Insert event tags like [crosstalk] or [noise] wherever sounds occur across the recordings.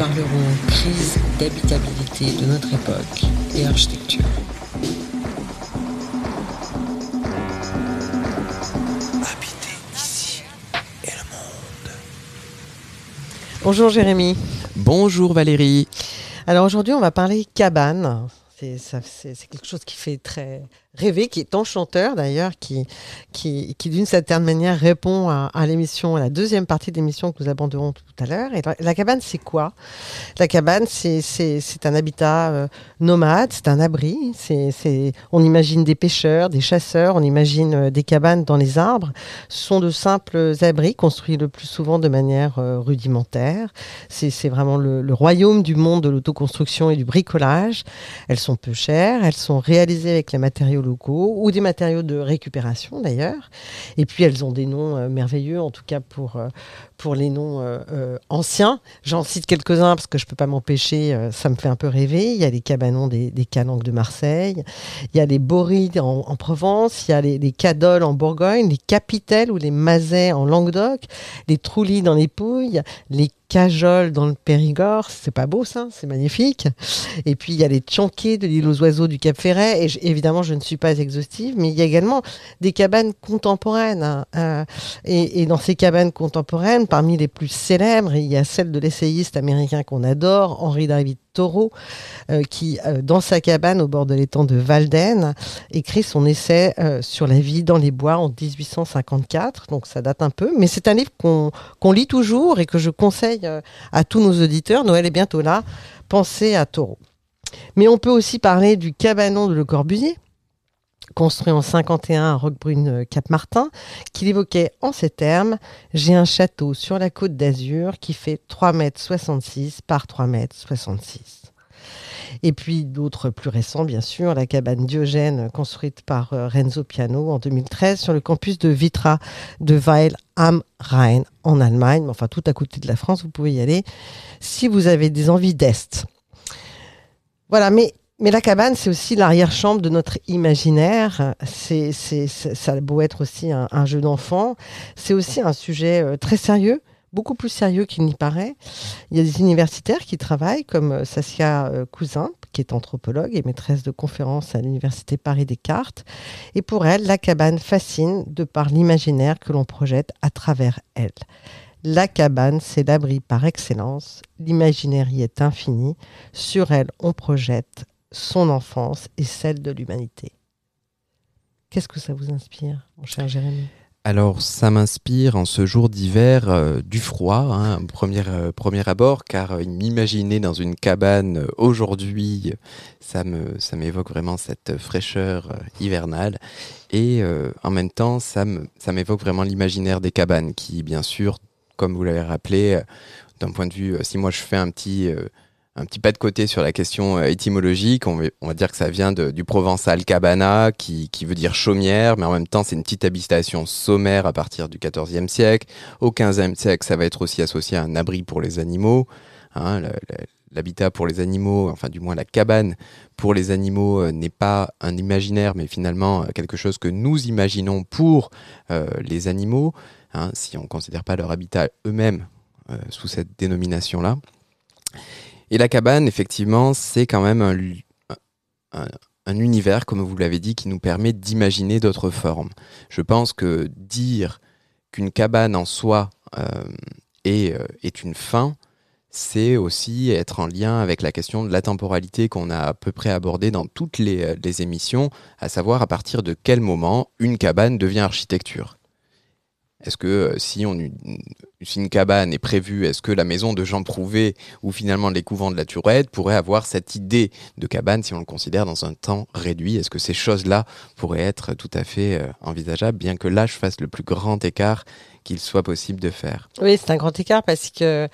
parlerons crise d'habitabilité de notre époque et architecture. Habiter ici et le monde. Bonjour Jérémy. Bonjour Valérie. Alors aujourd'hui, on va parler cabane. C'est quelque chose qui fait très rêver, qui est enchanteur d'ailleurs, qui, qui, qui d'une certaine manière répond à, l'émission, à la deuxième partie de l'émission que nous aborderons tout à l'heure. La, cabane, c'est quoi? La cabane, c'est- un habitat euh, nomade, c'est un abri. C'est on imagine des pêcheurs, des chasseurs, on imagine euh, des cabanes dans les arbres. Ce sont de simples abris construits le plus souvent de manière euh, rudimentaire. C'est vraiment le, le royaume du monde de l'autoconstruction et du bricolage. Elles sont peu chères, elles sont réalisées avec les matériaux locaux ou des matériaux de récupération d'ailleurs. Et puis elles ont des noms euh, merveilleux, en tout cas pour, euh, pour les noms euh, anciens. J'en cite quelques-uns parce que je peux pas m'empêcher, ça me fait un peu rêver. Il y a les cabanons des, des calanques de Marseille, il y a les Borides en, en Provence, il y a les, les cadoles en Bourgogne, les capitelles ou les mazets en Languedoc, les troulis dans les Pouilles, les cajoles dans le Périgord, c'est pas beau ça, c'est magnifique. Et puis il y a les tchanquets de l'île aux oiseaux du Cap Ferret. Et évidemment, je ne suis pas exhaustive, mais il y a également des cabanes contemporaines. hein. Euh, et, et dans ces cabanes contemporaines, parmi les plus célèbres, il y a celle de l'essayiste américain qu'on adore, Henry David Thoreau, euh, qui, euh, dans sa cabane au bord de l'étang de Valden, écrit son essai euh, sur la vie dans les bois en 1854. Donc ça date un peu, mais c'est un livre qu'on lit toujours et que je conseille à tous nos auditeurs. Noël est bientôt là. Pensez à Thoreau. Mais on peut aussi parler du cabanon de Le Corbusier, construit en 51 à Roquebrune-Cap-Martin, qu'il évoquait en ces termes J'ai un château sur la côte d'Azur qui fait 3,66 mètres par 3,66 mètres. Et puis d'autres plus récents, bien sûr, la cabane Diogène construite par euh, Renzo Piano en 2013 sur le campus de Vitra de Weil am Rhein en Allemagne. Enfin, tout à côté de la France, vous pouvez y aller si vous avez des envies d'Est. Voilà, mais, mais la cabane, c'est aussi l'arrière-chambre de notre imaginaire. C'est, ça a beau être aussi un, jeu d'enfant. C'est aussi un sujet euh, très sérieux, beaucoup plus sérieux qu'il n'y paraît. Il y a des universitaires qui travaillent, comme euh, Saskia euh, Cousin, qui est anthropologue et maîtresse de conférences à l'université Paris-Descartes. Et pour elle, la cabane fascine de par l'imaginaire que l'on projette à travers elle. La cabane, c'est l'abri par excellence. L'imaginaire y est infini. Sur elle, on projette son enfance et celle de l'humanité. Qu'est-ce que ça vous inspire, mon cher Jérémy? Alors ça m'inspire en ce jour d'hiver euh, du froid, hein, premier, euh, premier abord, car euh, m'imaginer dans une cabane aujourd'hui, ça me ça m'évoque vraiment cette fraîcheur hivernale. Et en même temps, ça me- ça m'évoque vraiment l'imaginaire des cabanes, qui bien sûr, comme vous l'avez rappelé, d'un point de vue, si moi je fais un petit un petit pas de côté sur la question euh, étymologique. On va, dire que ça vient du provençal cabana, qui, veut dire chaumière, mais en même temps, c'est une petite habitation sommaire à partir du XIVe siècle. Au XVe siècle, ça va être aussi associé à un abri pour les animaux. Hein, L'habitat pour les animaux, enfin du moins la cabane pour les animaux euh, n'est pas un imaginaire, mais finalement euh, quelque chose que nous imaginons pour les animaux, hein, si on ne considère pas leur habitat eux-mêmes sous cette dénomination-là. Et la cabane, effectivement, c'est quand même un, univers, comme vous l'avez dit, qui nous permet d'imaginer d'autres formes. Je pense que dire qu'une cabane en soi euh, est, euh, est une fin, c'est aussi être en lien avec la question de la temporalité qu'on a à peu près abordée dans toutes les, euh, les émissions, à savoir à partir de quel moment une cabane devient architecture. Est-ce que euh, si, on, si une cabane est prévue, est-ce que la maison de Jean Prouvé ou finalement les couvents de la Turette pourraient avoir cette idée de cabane si on le considère dans un temps réduit? Est-ce que ces choses-là pourraient être tout à fait euh, envisageables, bien que là je fasse le plus grand écart qu'il soit possible de faire? Oui, c'est un grand écart parce que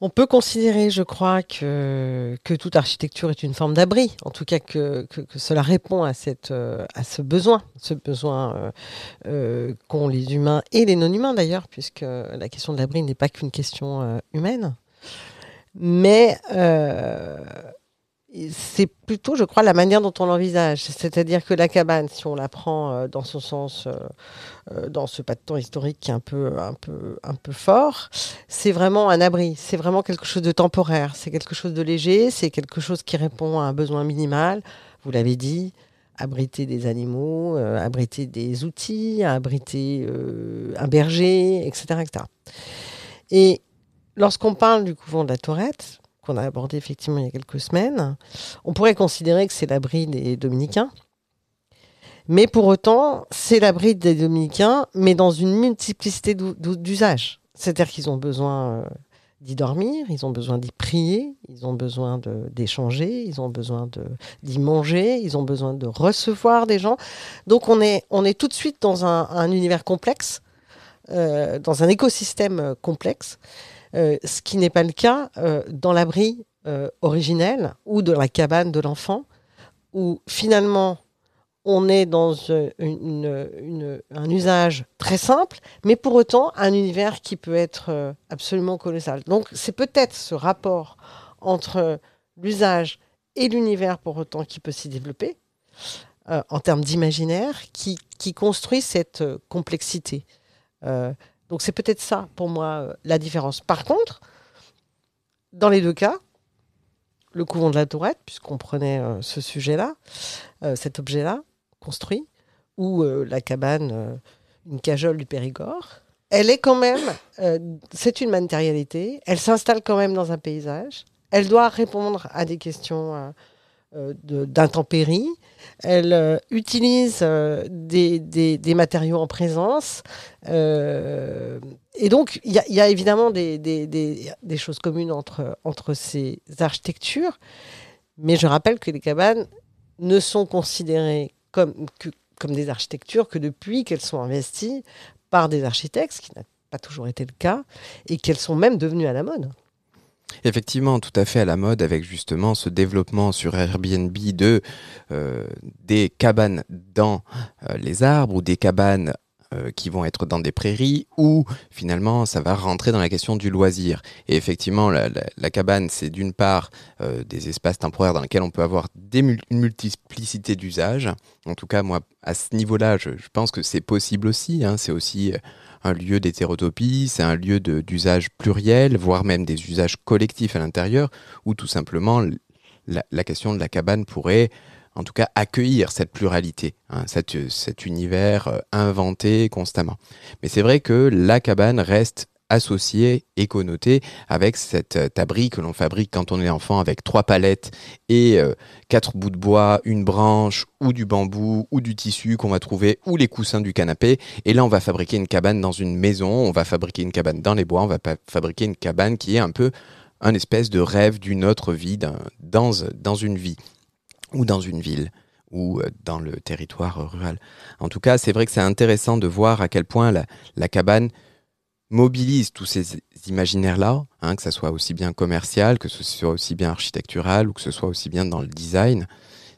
on peut considérer, je crois, que, toute architecture est une forme d'abri. En tout cas, que, cela répond euh, à ce besoin, ce besoin euh, euh, qu'ont les humains et les non-humains d'ailleurs, puisque la question de l'abri n'est pas qu'une question humaine. Mais c'est plutôt, je crois, la manière dont on l'envisage. C'est-à-dire que la cabane, si on la prend euh, dans son sens, euh, euh, dans ce pas de temps historique qui est un peu, un peu, un peu fort, c'est vraiment un abri. C'est vraiment quelque chose de temporaire. C'est quelque chose de léger. C'est quelque chose qui répond à un besoin minimal. Vous l'avez dit, abriter des animaux, abriter des outils, abriter un berger, etc., etc. Et lorsqu'on parle du couvent de la Tourette, qu'on a abordé effectivement il y a quelques semaines, on pourrait considérer que c'est l'abri des dominicains. Mais pour autant, c'est l'abri des dominicains, mais dans une multiplicité d'usages. C'est-à-dire qu'ils ont besoin euh, d'y dormir, ils ont besoin d'y prier, ils ont besoin d'échanger, ils ont besoin d'y manger, ils ont besoin de recevoir des gens. Donc on est, on est tout de suite dans un, univers complexe, euh, dans un écosystème euh, complexe. Euh, ce qui n'est pas le cas euh, dans l'abri euh, originel ou de la cabane de l'enfant, où finalement on est dans un usage très simple, mais pour autant un univers qui peut être absolument colossal. Donc c'est peut-être ce rapport entre l'usage et l'univers pour autant qui peut s'y développer en termes d'imaginaire qui, construit cette complexité. Donc c'est peut-être ça pour moi euh, la différence. Par contre, dans les deux cas, le couvent de la Tourette, puisqu'on prenait euh, ce sujet-là, euh, cet objet-là, construit, ou la cabane, une cajole du Périgord, elle est quand même, c'est une matérialité, elle s'installe quand même dans un paysage, elle doit répondre à des questions d'intempéries, elle euh, utilise euh, des, des, matériaux en présence. Euh, et donc, il y, a évidemment des, choses communes entre, entre ces architectures. Mais je rappelle que les cabanes ne sont considérées comme, comme des architectures que depuis qu'elles sont investies par des architectes, ce qui n'a pas toujours été le cas, et qu'elles sont même devenues à la mode. Effectivement, tout à fait à la mode avec justement ce développement sur Airbnb de euh, des cabanes dans euh, les arbres ou des cabanes euh, qui vont être dans des prairies ou finalement ça va rentrer dans la question du loisir. Et effectivement, la, cabane, c'est d'une part des espaces temporaires dans lesquels on peut avoir une multiplicité d'usages. En tout cas, moi, à ce niveau-là, je, pense que c'est possible aussi. Hein. C'est aussi un lieu d'hétérotopie, c'est un lieu d'usage pluriel, voire même des usages collectifs à l'intérieur, où tout simplement la, question de la cabane pourrait en tout cas accueillir cette pluralité, hein, cet univers euh, inventé constamment. Mais c'est vrai que la cabane reste associé et connoté avec cet euh, abri que l'on fabrique quand on est enfant avec trois palettes et euh, quatre bouts de bois, une branche ou du bambou ou du tissu qu'on va trouver ou les coussins du canapé. Et là, on va fabriquer une cabane dans une maison, on va fabriquer une cabane dans les bois, on va fabriquer une cabane qui est un peu un espèce de rêve d'une autre vie, dans, dans une vie ou dans une ville ou euh, dans le territoire rural. En tout cas, c'est vrai que c'est intéressant de voir à quel point la cabane mobilise tous ces imaginaires-là, hein, que ce soit aussi bien commercial, que ce soit aussi bien architectural ou que ce soit aussi bien dans le design,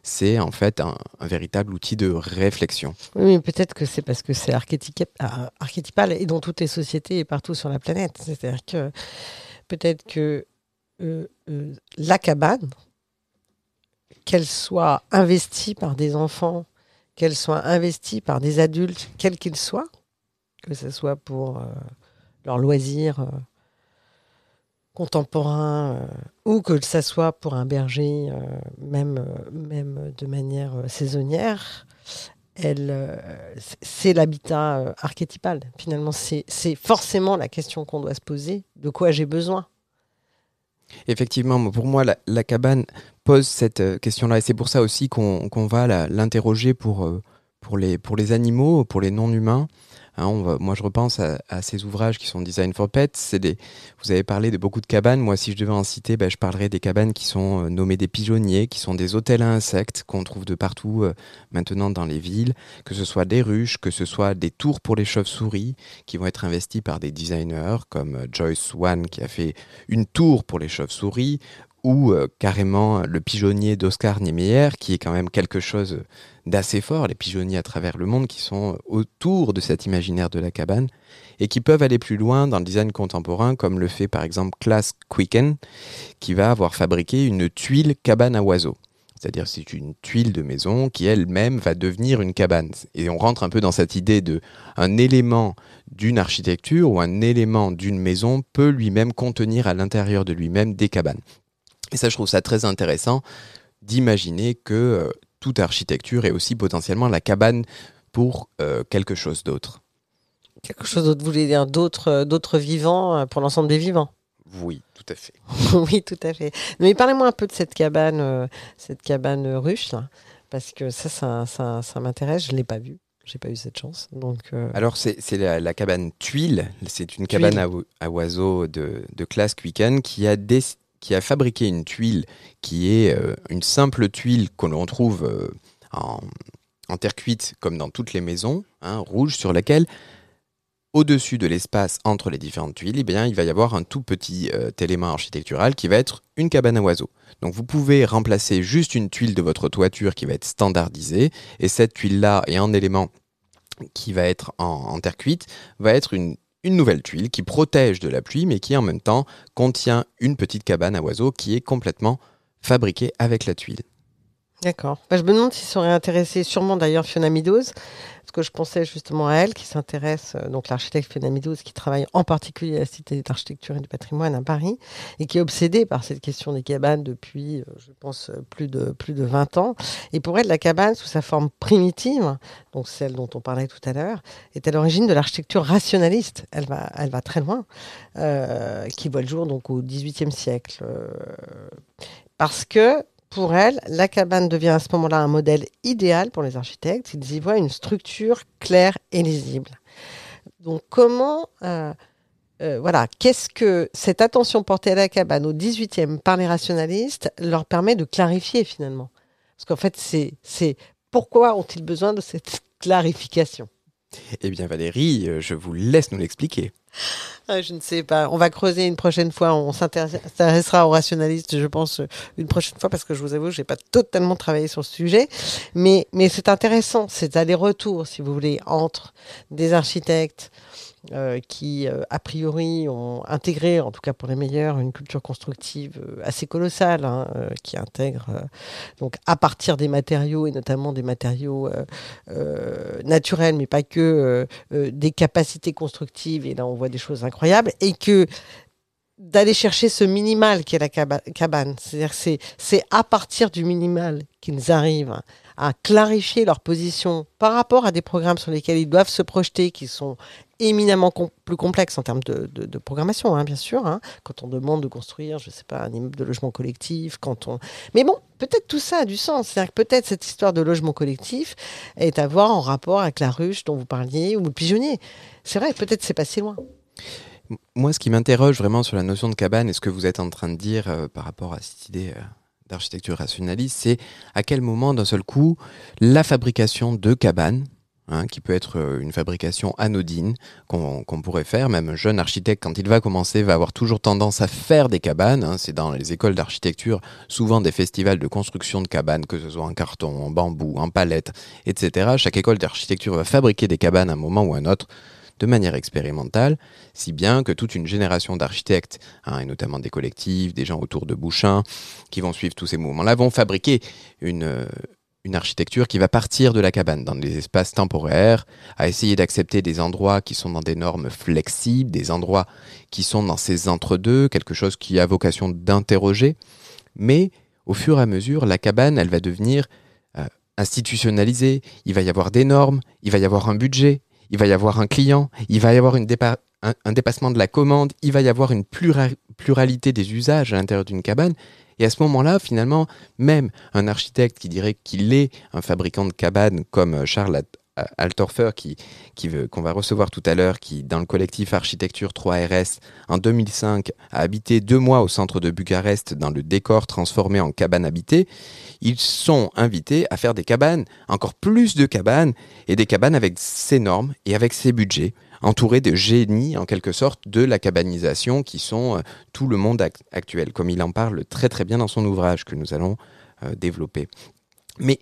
c'est en fait un, véritable outil de réflexion. Oui, peut-être que c'est parce que c'est euh, archétypal et dans toutes les sociétés et partout sur la planète. C'est-à-dire que peut-être que euh, euh, la cabane, qu'elle soit investie par des enfants, qu'elle soit investie par des adultes, quels qu'ils soient, que ce soit pour loisirs euh, contemporains euh, ou que ça soit pour un berger, euh, même, même de manière saisonnière, c'est l'habitat archétypal. Finalement, c'est forcément la question qu'on doit se poser de quoi j'ai besoin. Effectivement, pour moi, la, cabane pose cette question-là, et c'est pour ça aussi qu'on va l'interroger pour, pour, les, pour les animaux, pour les non-humains. Hein, moi, je repense à, ces ouvrages qui sont Design for Pets. Vous avez parlé de beaucoup de cabanes. Moi, si je devais en citer, ben, je parlerais des cabanes qui sont euh, nommées des pigeonniers, qui sont des hôtels à insectes qu'on trouve de partout euh, maintenant dans les villes, que ce soit des ruches, que ce soit des tours pour les chauves-souris, qui vont être investis par des designers comme euh, Joyce Swan, qui a fait une tour pour les chauves-souris, ou euh, carrément le pigeonnier d'Oscar Niemeyer, qui est quand même quelque chose d'assez fort, les pigeonniers à travers le monde qui sont autour de cet imaginaire de la cabane, et qui peuvent aller plus loin dans le design contemporain, comme le fait par exemple Klaas Quicken, qui va avoir fabriqué une tuile cabane à oiseaux. C'est-à-dire c'est une tuile de maison qui elle-même va devenir une cabane. Et on rentre un peu dans cette idée de un élément d'une architecture ou un élément d'une maison peut lui-même contenir à l'intérieur de lui-même des cabanes. Et ça, je trouve ça très intéressant d'imaginer que euh, toute architecture est aussi potentiellement la cabane pour euh, quelque chose d'autre. Quelque chose d'autre, vous voulez dire d'autres, euh, d'autres vivants pour l'ensemble des vivants? Oui, tout à fait. [laughs] oui, tout à fait. Mais parlez-moi un peu de cette cabane, cette cabane ruche, là, parce que ça, ça, ça, ça m'intéresse. Je ne l'ai pas vue. J'ai pas eu cette chance. Donc, Alors, c'est, la, cabane Tuile. C'est une cabane à, oiseaux de, de classe Quicken qui a, décidé qui a fabriqué une tuile qui est euh, une simple tuile que l'on trouve euh, en, terre cuite comme dans toutes les maisons, hein, rouge, sur laquelle, au-dessus de l'espace entre les différentes tuiles, eh il va y avoir un tout petit euh, élément architectural qui va être une cabane à oiseaux. Donc vous pouvez remplacer juste une tuile de votre toiture qui va être standardisée, et cette tuile-là est un élément qui va être en terre cuite, va être une une nouvelle tuile qui protège de la pluie, mais qui en même temps contient une petite cabane à oiseaux qui est complètement fabriquée avec la tuile. D'accord. Bah, je me demande si ça aurait intéressé sûrement d'ailleurs Fiona Meadows, que je pensais justement à elle, qui s'intéresse, euh, donc l'architecte Meadows, qui travaille en particulier à la Cité d'architecture et du patrimoine à Paris, et qui est obsédée par cette question des cabanes depuis, euh, je pense, plus de, plus de 20 ans. Et pour elle, la cabane, sous sa forme primitive, donc celle dont on parlait tout à l'heure, est à l'origine de l'architecture rationaliste. Elle va, elle va très loin, euh, qui voit le jour donc au XVIIIe siècle. parce que pour elle, la cabane devient à ce moment-là un modèle idéal pour les architectes. Ils y voient une structure claire et lisible. Donc comment, euh, euh, voilà, qu'est-ce que cette attention portée à la cabane au 18e par les rationalistes leur permet de clarifier finalement? Parce qu'en fait, c'est pourquoi ont-ils besoin de cette clarification? Eh bien Valérie, euh, je vous laisse nous l'expliquer. Ah, je ne sais pas. On va creuser une prochaine fois. On s'intéressera aux rationalistes, je pense, une prochaine fois, parce que je vous avoue, je n'ai pas totalement travaillé sur ce sujet. Mais, mais c'est intéressant, c'est aller-retour, si vous voulez, entre des architectes, euh, qui, euh, a priori, ont intégré, en tout cas pour les meilleurs, une culture constructive euh, assez colossale, hein, qui intègre, donc à partir des matériaux, et notamment des matériaux naturels, mais pas que, des capacités constructives, et là on voit des choses incroyables, et que d'aller chercher ce minimal qui est la cabane. C'est-à-dire c'est c'est à partir du minimal qu'ils arrivent à clarifier leur position par rapport à des programmes sur lesquels ils doivent se projeter, qui sont éminemment plus complexes en termes de, programmation, hein, bien sûr. Hein. quand on demande de construire, je ne sais pas, un immeuble de logement collectif, quand on. Mais bon, peut-être tout ça a du sens. C'est-à-dire que peut-être cette histoire de logement collectif est à voir en rapport avec la ruche dont vous parliez ou le pigeonnier. C'est vrai, peut-être c'est pas si loin. Moi, ce qui m'interroge vraiment sur la notion de cabane et ce que vous êtes en train de dire euh, par rapport à cette idée euh, d'architecture rationaliste, c'est à quel moment, d'un seul coup, la fabrication de cabanes, hein, qui peut être euh, une fabrication anodine qu'on pourrait faire, même un jeune architecte, quand il va commencer, va avoir toujours tendance à faire des cabanes. Hein. c'est dans les écoles d'architecture, souvent des festivals de construction de cabanes, que ce soit en carton, en bambou, en palette, etc. Chaque école d'architecture va fabriquer des cabanes à un moment ou à un autre de manière expérimentale, si bien que toute une génération d'architectes, hein, et notamment des collectifs, des gens autour de Bouchin, qui vont suivre tous ces mouvements-là, vont fabriquer une, euh, une architecture qui va partir de la cabane dans des espaces temporaires, à essayer d'accepter des endroits qui sont dans des normes flexibles, des endroits qui sont dans ces entre-deux, quelque chose qui a vocation d'interroger. Mais au fur et à mesure, la cabane, elle va devenir euh, institutionnalisée, il va y avoir des normes, il va y avoir un budget, il va y avoir un client, il va y avoir un, dépassement de la commande, il va y avoir une pluralité des usages à l'intérieur d'une cabane. Et à ce moment-là, finalement, même un architecte qui dirait qu'il est un fabricant de cabanes comme Charles Altorfer, qui, qu'on va recevoir tout à l'heure, qui, dans le collectif Architecture 3RS, en 2005, a habité deux mois au centre de Bucarest dans le décor transformé en cabane habitée, ils sont invités à faire des cabanes, encore plus de cabanes, et des cabanes avec ses normes et avec ses budgets, entouré de génies en quelque sorte de la cabanisation qui sont euh, tout le monde ac- actuel, comme il en parle très très bien dans son ouvrage que nous allons euh, développer. Mais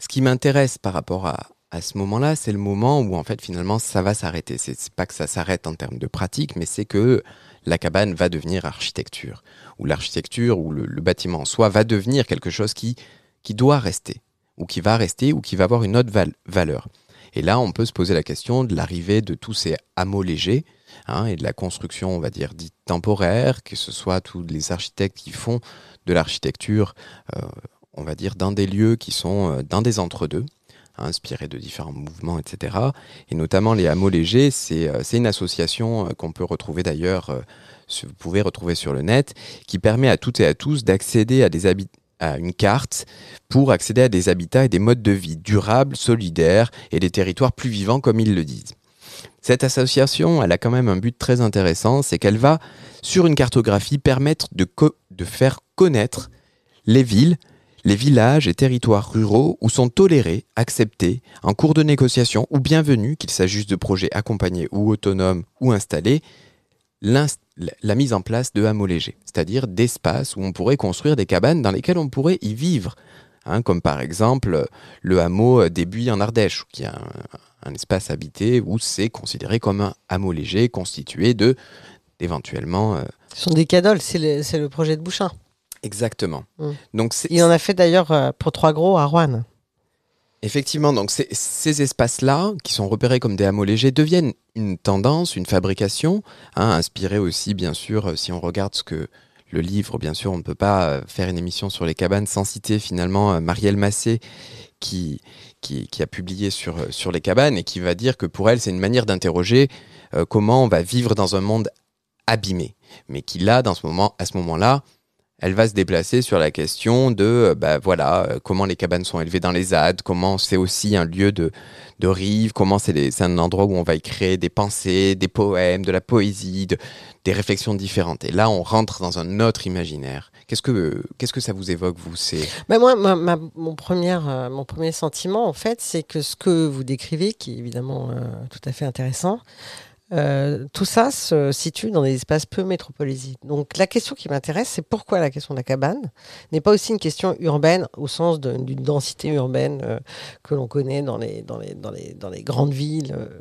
ce qui m'intéresse par rapport à, à ce moment-là, c'est le moment où en fait finalement ça va s'arrêter. C'est pas que ça s'arrête en termes de pratique, mais c'est que la cabane va devenir architecture, ou l'architecture ou le, bâtiment en soi va devenir quelque chose qui, qui doit rester, ou qui va rester, ou qui va avoir une autre val- valeur. Et là, on peut se poser la question de l'arrivée de tous ces hameaux légers hein, et de la construction, on va dire, dite temporaire, que ce soit tous les architectes qui font de l'architecture, euh, on va dire, dans des lieux qui sont euh, dans des entre-deux, inspirés de différents mouvements, etc. Et notamment les hameaux légers, c'est euh, une association euh, qu'on peut retrouver d'ailleurs, euh, vous pouvez retrouver sur le net, qui permet à toutes et à tous d'accéder à des habits à une carte pour accéder à des habitats et des modes de vie durables, solidaires et des territoires plus vivants comme ils le disent. Cette association, elle a quand même un but très intéressant, c'est qu'elle va, sur une cartographie, permettre de, de faire connaître les villes, les villages et territoires ruraux où sont tolérés, acceptés, en cours de négociation ou bienvenus, qu'il s'agisse de projets accompagnés ou autonomes ou installés, la- mise en place de hameaux légers, c'est-à-dire d'espaces où on pourrait construire des cabanes dans lesquelles on pourrait y vivre, hein, comme par exemple euh, le hameau euh, des Buis en Ardèche, qui est un, espace habité où c'est considéré comme un hameau léger constitué de éventuellement euh, Ce sont des cadoles, c'est le, le projet de Bouchin. Exactement. Mm. Donc Il en a fait d'ailleurs euh, pour Trois Gros à Rouen. Effectivement, donc ces- ces espaces-là, qui sont repérés comme des hameaux légers, deviennent une tendance, une fabrication, hein, inspirée aussi, bien sûr, euh, si on regarde ce que le livre, bien sûr, on ne peut pas euh, faire une émission sur les cabanes sans citer finalement Marielle Massé, qui, qui, qui a publié sur, sur les cabanes et qui va dire que pour elle, c'est une manière d'interroger euh, comment on va vivre dans un monde abîmé, mais qui là, dans ce moment, à ce moment-là, elle va se déplacer sur la question de, euh, bah voilà, euh, comment les cabanes sont élevées dans les ZAD, comment c'est aussi un lieu de, de rive, comment c'est un endroit où on va y créer des pensées, des poèmes, de la poésie, de- des réflexions différentes. Et là, on rentre dans un autre imaginaire. Qu'est-ce que, qu'est-ce que ça vous évoque, vous c'est... Bah, moi, mon, premier, euh, mon premier sentiment, en fait, c'est que ce que vous décrivez, qui est évidemment tout à fait intéressant, euh, tout ça se situe dans des espaces peu métropolisés. Donc la question qui m'intéresse, c'est pourquoi la question de la cabane n'est pas aussi une question urbaine au sens d'une densité urbaine euh, que l'on connaît dans les, grandes villes. euh.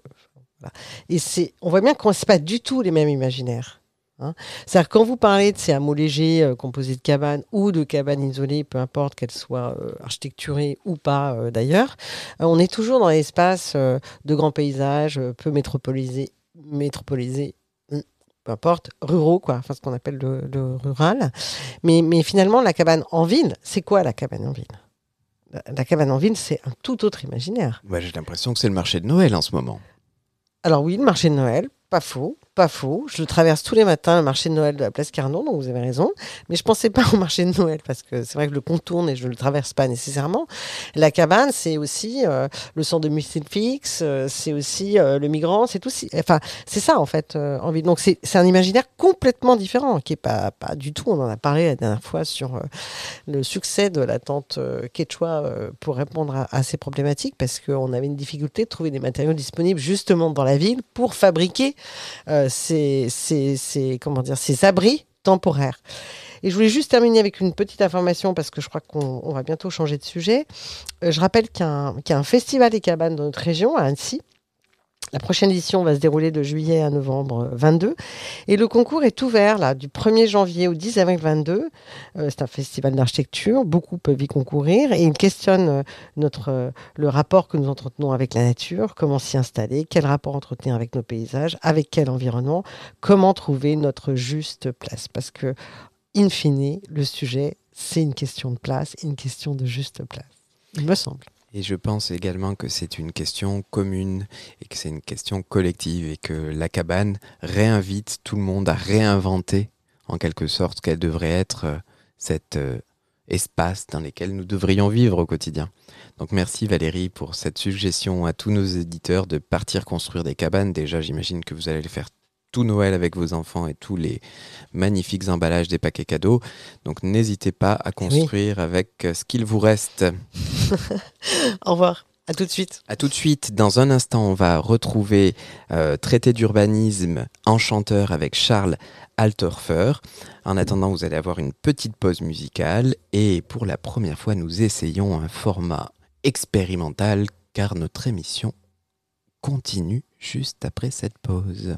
Et c'est, on voit bien qu'on n'est pas du tout les mêmes imaginaires. hein. C'est-à-dire quand vous parlez de ces hameaux légers composés de cabanes ou de cabanes isolées, peu importe qu'elles soient architecturées ou pas d'ailleurs, on est toujours dans l'espace de grands paysages, peu métropolisés, métropolisés, hum, peu importe, ruraux, quoi, enfin ce qu'on appelle le, le rural. Mais, mais finalement, la cabane en ville, c'est quoi la cabane en ville? La, la cabane en ville, c'est un tout autre imaginaire. Bah, j'ai l'impression que c'est le marché de Noël en ce moment. Alors oui, le marché de Noël, pas faux, pas faux. Je traverse tous les matins, le marché de Noël de la place Carnot, donc vous avez raison. Mais je pensais pas [laughs] au marché de Noël parce que c'est vrai que je le contourne et je le traverse pas nécessairement. La cabane, c'est aussi euh, le centre de multifix, euh, c'est aussi euh, le migrant, c'est tout. si- Enfin, c'est ça en fait en ville. Donc c'est un imaginaire complètement différent qui est pas pas du tout. On en a parlé la dernière fois sur le succès de la tente quechua pour répondre à, à ces problématiques parce qu'on avait une difficulté de trouver des matériaux disponibles justement dans la ville pour fabriquer ces, comment dire, ces abris temporaires. Et je voulais juste terminer avec une petite information parce que je crois qu'on on va bientôt changer de sujet. Euh, je rappelle qu'il y a un festival des cabanes dans notre région, à Annecy. La prochaine édition va se dérouler de juillet à novembre 22. Et le concours est ouvert là, du 1er janvier au 10 avril 22. Euh, c'est un festival d'architecture, beaucoup peuvent y concourir. Et il questionne euh, notre, euh, le rapport que nous entretenons avec la nature, comment s'y installer, quel rapport entretenir avec nos paysages, avec quel environnement, comment trouver notre juste place? Parce que, in fine, le sujet, c'est une question de place, une question de juste place. Il me semble. Et je pense également que c'est une question commune et que c'est une question collective et que la cabane réinvite tout le monde à réinventer en quelque sorte qu'elle devrait être euh, cet euh, espace dans lequel nous devrions vivre au quotidien. Donc merci Valérie pour cette suggestion à tous nos éditeurs de partir construire des cabanes. Déjà j'imagine que vous allez le faire tout Noël avec vos enfants et tous les magnifiques emballages des paquets cadeaux. Donc n'hésitez pas à construire avec euh, ce qu'il vous reste. [laughs] Au revoir. À tout de suite. À tout de suite. Dans un instant, on va retrouver euh, Traité d'urbanisme enchanteur avec Charles Altorfer. En attendant, vous allez avoir une petite pause musicale et pour la première fois, nous essayons un format expérimental car notre émission continue juste après cette pause.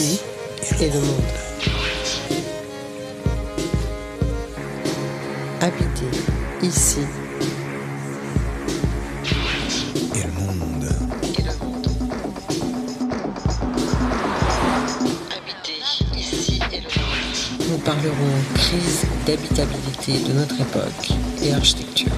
et le monde. Habiter ici et le monde. Et le monde. Habiter ici et le monde. Nous parlerons crise d'habitabilité de notre époque et architecture.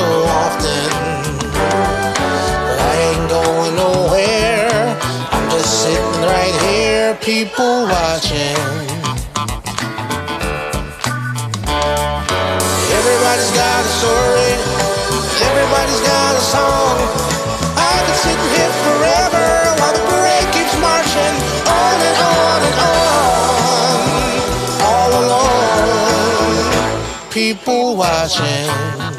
so often. But I ain't going nowhere. I'm just sitting right here, people watching. Everybody's got a story. Everybody's got a song. I could sit here forever while the parade keeps marching on and on and on. All alone, people watching.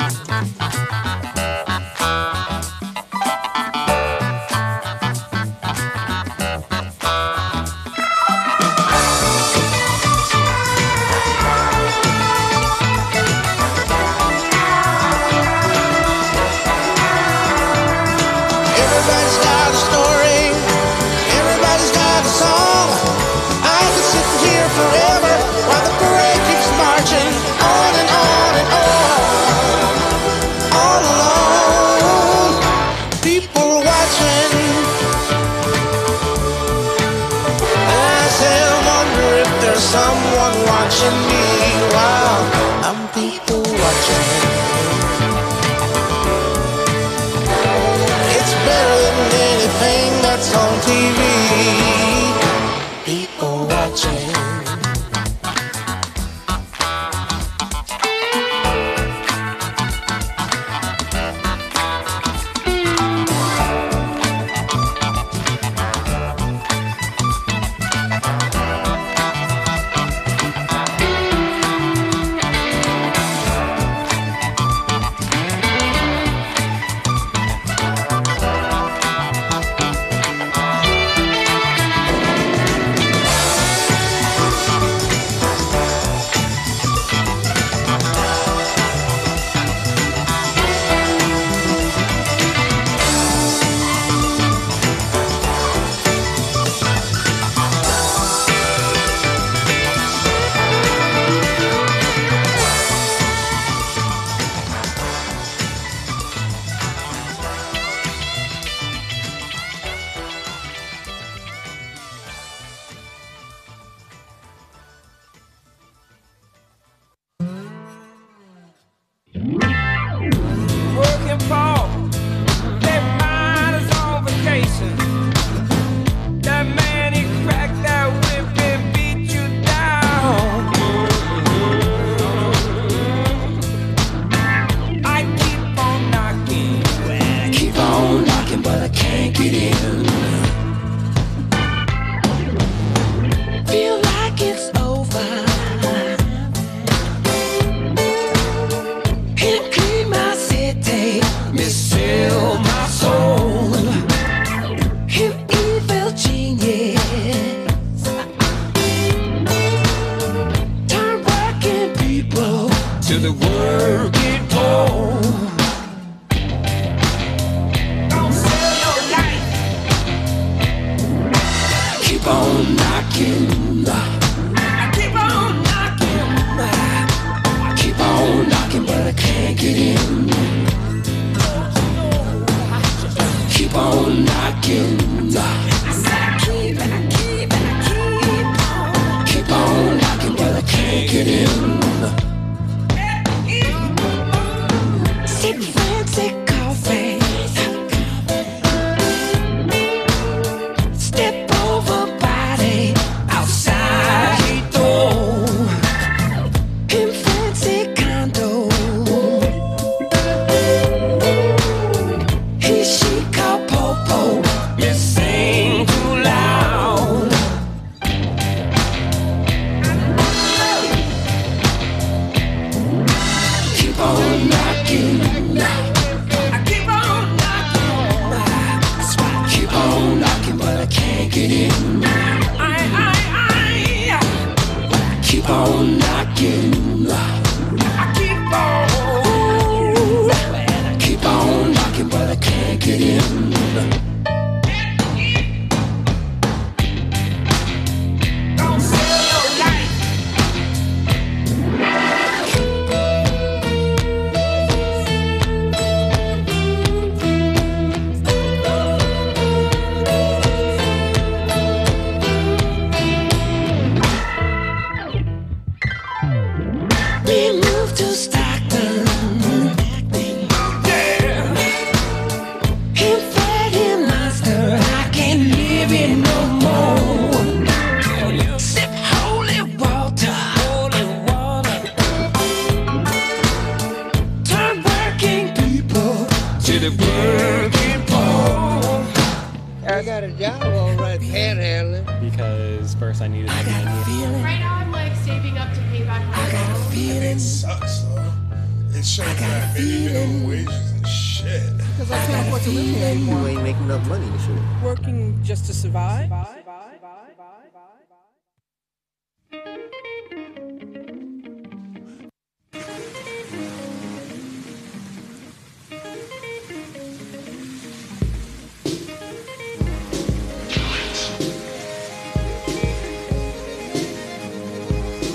Because I can't afford to live here anymore. You ain't making enough money, sure. Working just to survive.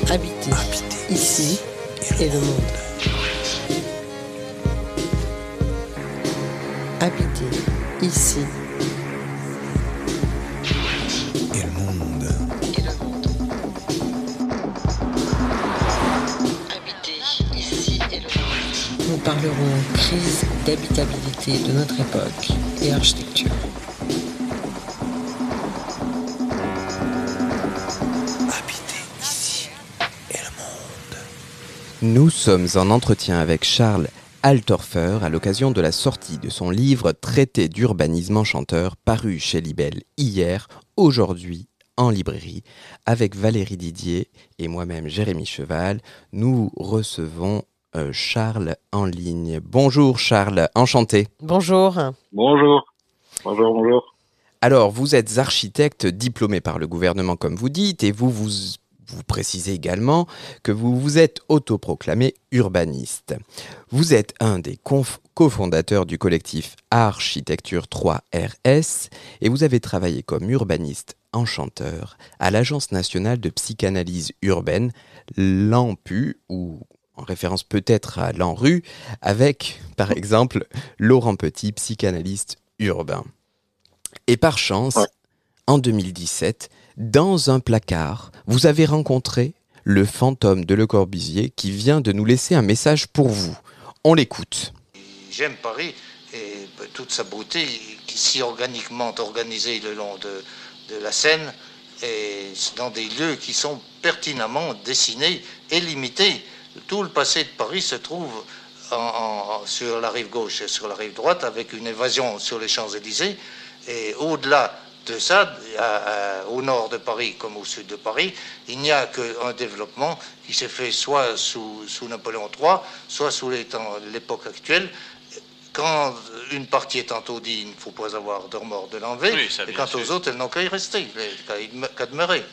Habiter, ici et le monde. Ici Et le monde. Habiter ici et le monde. Nous parlerons crise d'habitabilité de notre époque et architecture. Nous sommes en entretien avec Charles Altorfer à l'occasion de la sortie de son livre Traité d'urbanisme enchanteur paru chez Libelle hier, aujourd'hui en librairie. Avec Valérie Didier et moi-même Jérémy Cheval, nous recevons euh, Charles en ligne. Bonjour Charles, enchanté. Bonjour. Bonjour. Bonjour, bonjour. Alors, vous êtes architecte diplômé par le gouvernement, comme vous dites, et vous vous, vous précisez également que vous vous êtes autoproclamé urbaniste. Vous êtes un des cofondateurs du collectif Architecture 3RS et vous avez travaillé comme urbaniste enchanteur à l'Agence nationale de psychanalyse urbaine, l'AMPU, ou en référence peut-être à l'ANRU, avec, par exemple, Laurent Petit, psychanalyste urbain. Et par chance, en 2017, dans un placard, vous avez rencontré le fantôme de Le Corbusier qui vient de nous laisser un message pour vous. On l'écoute. J'aime Paris et toute sa beauté qui si organiquement organisée le long de, la Seine et dans des lieux qui sont pertinemment dessinés et limités. Tout le passé de Paris se trouve sur la rive gauche et sur la rive droite avec une évasion sur les Champs-Élysées. Et au-delà de ça, à- à- au nord de Paris comme au sud de Paris, il n'y a qu'un développement qui s'est fait soit sous, sous Napoléon III, soit sous l'époque actuelle. Quand une partie est taudie, il ne faut pas avoir de remords de l'enlever. Oui, et quant sûr. aux autres, elles n'ont qu'à y rester, qu'à demeurer.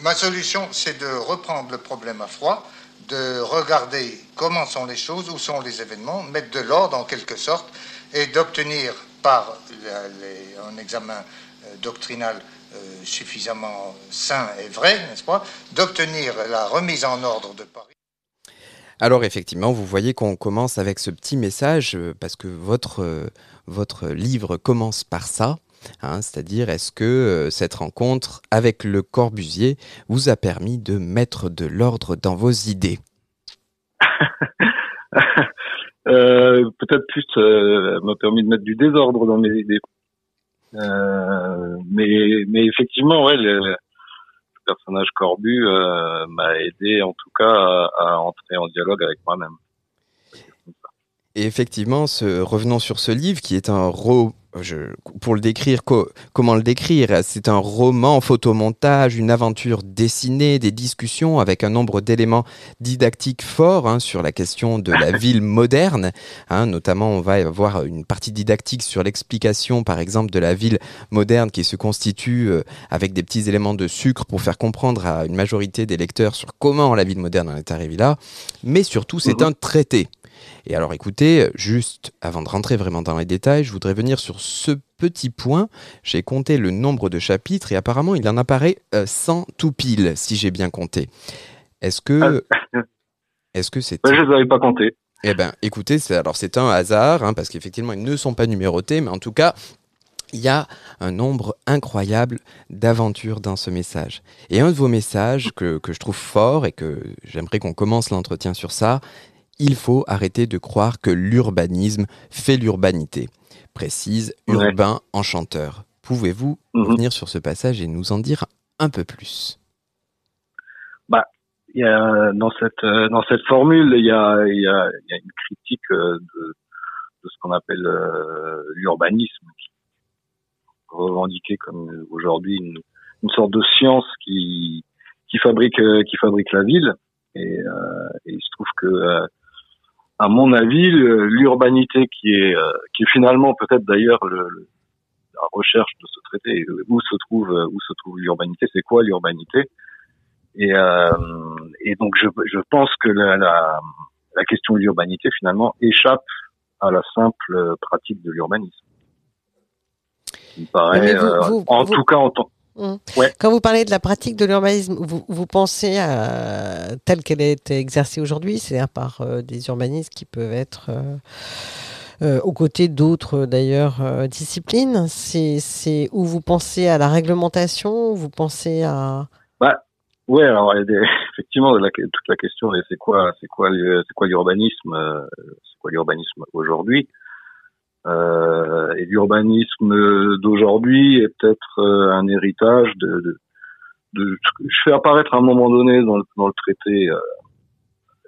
Ma solution, c'est de reprendre le problème à froid, de regarder comment sont les choses, où sont les événements, mettre de l'ordre en quelque sorte, et d'obtenir par la- les- un examen euh, doctrinal euh, suffisamment sain et vrai, n'est-ce pas, d'obtenir la remise en ordre de Paris. Alors effectivement, vous voyez qu'on commence avec ce petit message euh, parce que votre, euh, votre livre commence par ça. hein, C'est-à-dire, est-ce que euh, cette rencontre avec le Corbusier vous a permis de mettre de l'ordre dans vos idées? [laughs] Euh, Peut-être plus euh, m'a permis de mettre du désordre dans mes idées. Euh, mais, mais effectivement, ouais, le, personnage Corbu euh, m'a aidé en tout cas à, à entrer en dialogue avec moi-même. Et effectivement, ce, revenons sur ce livre qui est un ro je, pour le décrire, co- comment le décrire C'est un roman, photomontage, une aventure dessinée, des discussions avec un nombre d'éléments didactiques forts hein, sur la question de la [laughs] ville moderne. hein. notamment, on va avoir une partie didactique sur l'explication, par exemple, de la ville moderne qui se constitue euh, avec des petits éléments de sucre pour faire comprendre à une majorité des lecteurs sur comment la ville moderne en est arrivée là. Mais surtout, c'est un traité. Et alors écoutez, juste avant de rentrer vraiment dans les détails, je voudrais venir sur ce petit point. J'ai compté le nombre de chapitres et apparemment il en apparaît euh, 100 tout pile, si j'ai bien compté. Est-ce que... [laughs] Est-ce que c'est... Je les avais pas comptés. Eh ben, écoutez, alors c'est un hasard, hein, parce qu'effectivement, ils ne sont pas numérotés, mais en tout cas, il y a un nombre incroyable d'aventures dans ce message. Et un de vos messages que, que je trouve fort et que j'aimerais qu'on commence l'entretien sur ça, il faut arrêter de croire que l'urbanisme fait l'urbanité. Précise urbain enchanteur. Pouvez-vous revenir sur ce passage et nous en dire un peu plus? Bah, il y a dans cette euh, dans cette formule, il y a il y a, il y a une critique euh, de, de ce qu'on appelle euh, l'urbanisme, revendiqué comme aujourd'hui une, une sorte de science qui qui fabrique euh, qui fabrique la ville. Et, euh, et il se trouve que à mon avis, l'urbanité qui est euh, qui est finalement peut-être d'ailleurs le, le- la recherche de ce traité, où se trouve où se trouve l'urbanité, c'est quoi l'urbanité? Et, euh, et donc je, je pense que la, la, la question de l'urbanité finalement échappe à la simple pratique de l'urbanisme. Il me paraît, vous- euh, vous- en vous- tout cas en tant Mm. Ouais. Quand vous parlez de la pratique de l'urbanisme, vous, vous pensez à telle qu'elle est exercée aujourd'hui, c'est-à-dire par euh, des urbanistes qui peuvent être euh, euh, aux côtés d'autres d'ailleurs disciplines. C'est où vous pensez à la réglementation, vous pensez à Bah, ouais, alors il y a des- [laughs] effectivement la- toute la question est c'est quoi, c'est quoi, c'est quoi l'urbanisme, c'est quoi l'urbanisme aujourd'hui? Euh, Et l'urbanisme d'aujourd'hui est peut-être euh, un héritage de, de, de- je fais apparaître à un moment donné dans le, dans le traité euh,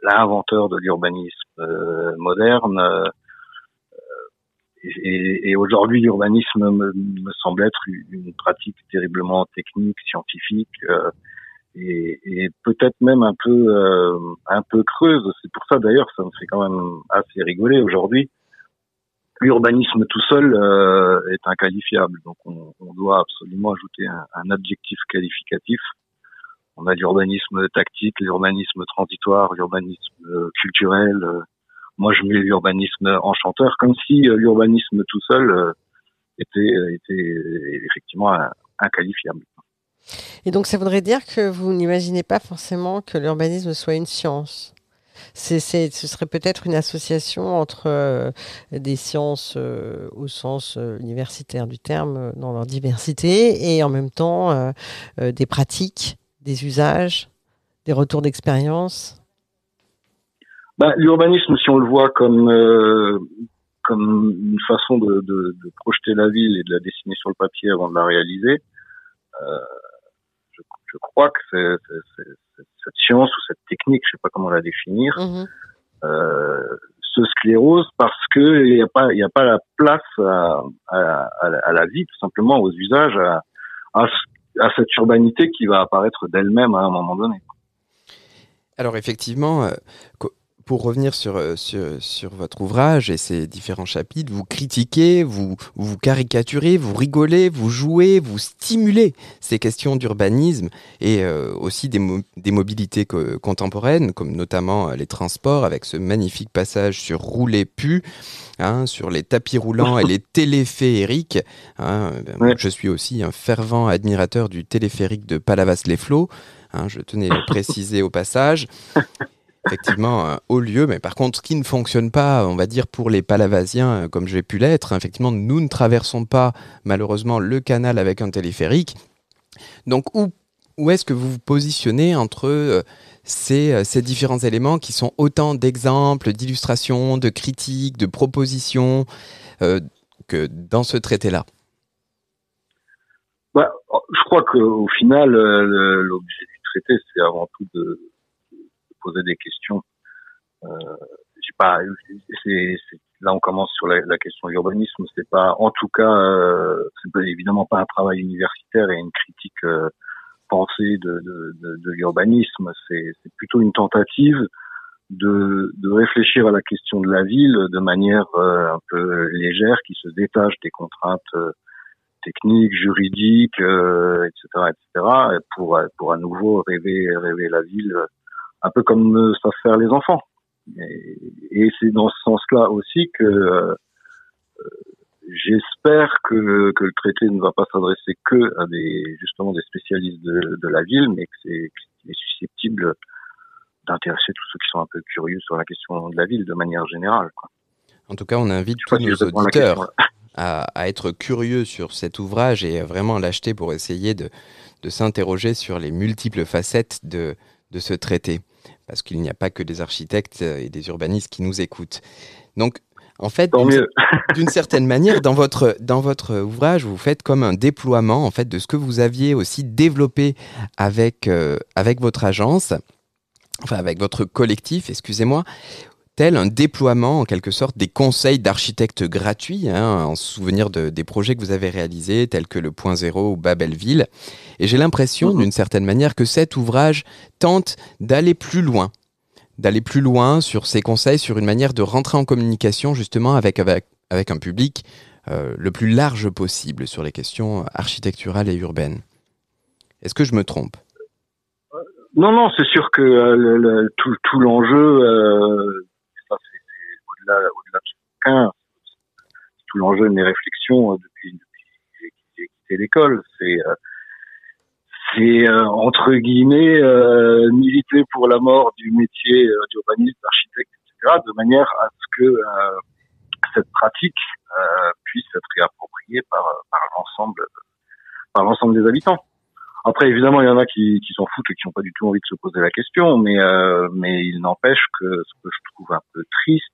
l'inventeur de l'urbanisme euh, moderne. euh, et, et aujourd'hui, l'urbanisme me, me semble être une pratique terriblement technique, scientifique, et, et peut-être même un peu un peu creuse. C'est pour ça d'ailleurs, ça me fait quand même assez rigoler aujourd'hui. L'urbanisme tout seul euh, est inqualifiable, donc on, doit absolument ajouter un, adjectif qualificatif. On a l'urbanisme tactique, l'urbanisme transitoire, l'urbanisme euh, culturel. euh, moi, je mets l'urbanisme enchanteur, comme si l'urbanisme tout seul était, effectivement inqualifiable. Et donc, ça voudrait dire que vous n'imaginez pas forcément que l'urbanisme soit une science? Ce serait peut-être une association entre euh, des sciences euh, au sens euh, universitaire du terme, dans leur diversité, et en même temps des pratiques, des usages, des retours d'expérience. Bah, l'urbanisme, si on le voit comme comme une façon de, de, projeter la ville et de la dessiner sur le papier avant de la réaliser, je, crois que c'est, c'est- c'est- c'est- cette science ou cette technique, je sais pas comment la définir, euh, se sclérose parce que il n'y a pas il y a pas la place à, à, à la- à la vie tout simplement aux usages à, à, ce- à cette urbanité qui va apparaître d'elle-même à un moment donné. Alors effectivement, euh, pour revenir sur, euh, sur, sur votre ouvrage et ses différents chapitres, vous critiquez, vous, vous caricaturez, vous rigolez, vous jouez, vous stimulez ces questions d'urbanisme et euh, aussi des, mo- des mobilités co- contemporaines, comme notamment euh, les transports, avec ce magnifique passage sur rouler pu, hein, sur les tapis roulants et [laughs] les téléphériques. hein. Ben, Je suis aussi un fervent admirateur du téléphérique de Palavas-les-Flots. hein, je tenais à le [laughs] préciser au passage effectivement un haut lieu, mais par contre, ce qui ne fonctionne pas, on va dire, pour les Palavasiens, euh, comme j'ai pu l'être, effectivement, nous ne traversons pas, malheureusement, le canal avec un téléphérique. Donc, où, où est-ce que vous vous positionnez entre euh, ces, euh, ces différents éléments qui sont autant d'exemples, d'illustrations, de critiques, de propositions euh, que dans ce traité-là? Bah, je crois qu'au final, euh, l'objet du traité, c'est avant tout de poser des questions. Euh, là on commence sur la, question de l'urbanisme. C'est pas, en tout cas, euh, c'est évidemment pas un travail universitaire et une critique euh, pensée de, de, l'urbanisme. C'est, plutôt une tentative de, de réfléchir à la question de la ville de manière euh, un peu légère, qui se détache des contraintes techniques, juridiques, etc., etc., pour pour à nouveau rêver rêver la ville un peu comme euh, savent faire les enfants. Et, et c'est dans ce sens-là aussi que euh, j'espère que que le traité ne va pas s'adresser que à des justement des spécialistes de, de la ville, mais que c'est qu'il est susceptible d'intéresser tous ceux qui sont un peu curieux sur la question de la ville de manière générale. Quoi. En tout cas, on invite tous nos auditeurs à, à être curieux sur cet ouvrage et à vraiment l'acheter pour essayer de, de s'interroger sur les multiples facettes de, de ce traité. Parce qu'il n'y a pas que des architectes et des urbanistes qui nous écoutent. Donc, en fait, [laughs] d'une certaine manière, dans votre, dans votre ouvrage, vous faites comme un déploiement en fait, de ce que vous aviez aussi développé avec, euh, avec votre agence, enfin avec votre collectif, excusez-moi, tel un déploiement en quelque sorte des conseils d'architectes gratuits, hein, en souvenir de, des projets que vous avez réalisés, tels que le Point Zéro ou Babelville. Et j'ai l'impression, d'une certaine manière, que cet ouvrage tente d'aller plus loin, d'aller plus loin sur ces conseils, sur une manière de rentrer en communication justement avec, avec, avec un public euh, le plus large possible sur les questions architecturales et urbaines. Est-ce que je me trompe? Non, non, c'est sûr que euh, le, le- tout, tout l'enjeu, euh, au-delà au-delà de chacun, c'est tout l'enjeu de mes réflexions euh, depuis, depuis que j'ai quitté- l'école. C'est euh, euh, entre guillemets militer pour la mort du métier d'urbaniste, d'architecte, etc., de manière à ce que cette pratique puisse être réappropriée par, l'ensemble des habitants. Après, évidemment, il y en a qui, s'en foutent et qui n'ont pas du tout envie de se poser la question, mais il n'empêche que ce que je trouve un peu triste,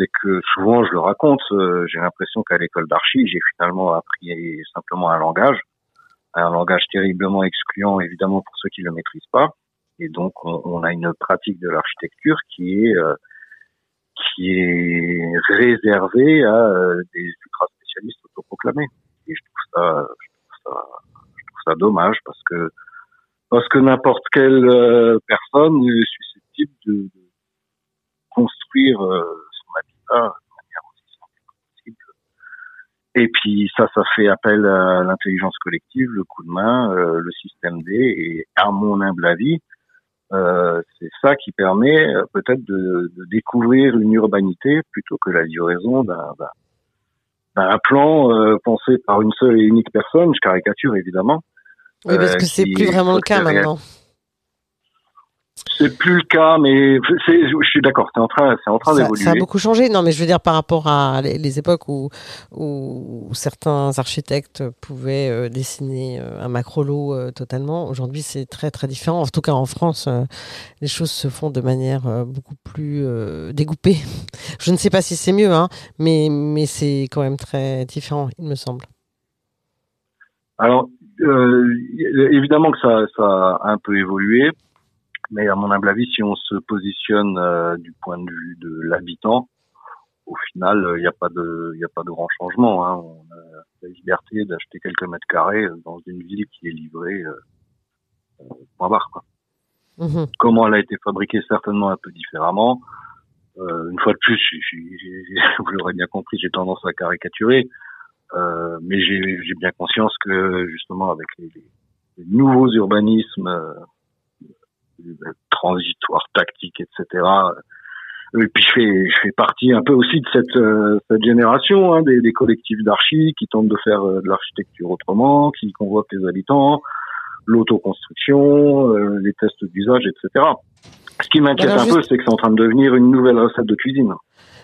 c'est que souvent, je le raconte, euh, j'ai l'impression qu'à l'école d'archi, j'ai finalement appris simplement un langage, un langage terriblement excluant, évidemment, pour ceux qui le maîtrisent pas. Et donc, on, a une pratique de l'architecture qui est euh, qui est réservée à euh, des ultra spécialistes autoproclamés. Et je trouve ça, je trouve ça, je trouve ça dommage parce que parce que n'importe quelle personne est susceptible de, construire son habitat de manière aussi simple que possible. Et puis ça, ça fait appel à l'intelligence collective, le coup de main, euh, le système D, et à mon humble avis, euh, c'est ça qui permet euh, peut-être de, de découvrir une urbanité plutôt que la livraison d'un plan euh, pensé par une seule et unique personne. Je caricature évidemment. Oui, parce euh, que c'est plus vraiment le cas maintenant. C'est plus le cas, mais je suis d'accord, c'est en train, c'est en train d'évoluer. ça a beaucoup changé. Non, mais je veux dire par rapport à les, les époques où, où certains architectes pouvaient euh, dessiner euh, un macrolo euh, totalement. Aujourd'hui, c'est très très différent. En tout cas, en France, euh, les choses se font de manière beaucoup plus découpée. [laughs] Je ne sais pas si c'est mieux, hein, mais mais c'est quand même très différent, il me semble. Alors, évidemment que ça, ça a un peu évolué, mais à mon humble avis, si on se positionne euh, du point de vue de l'habitant, au final, il n'y a pas de, il a pas de grand changement. Hein. On a la liberté d'acheter quelques mètres carrés dans une ville qui est livrée. Euh, euh, point barre, quoi. Mhm. Comment elle a été fabriquée, certainement un peu différemment. Euh, une fois de plus, j'ai- j'ai- j'ai- [laughs] vous l'aurez bien compris, j'ai tendance à caricaturer. Euh, mais j'ai bien conscience que justement avec les- les nouveaux urbanismes transitoires, tactiques, etc. Et puis je fais je fais partie un peu aussi de cette euh, cette génération hein, des, des collectifs d'archi qui tentent de faire euh, de l'architecture autrement, qui convoquent les habitants, l'autoconstruction, euh, les tests d'usage, etc. Ce qui m'inquiète Alors, un peu, c'est que c'est en train de devenir une nouvelle recette de cuisine.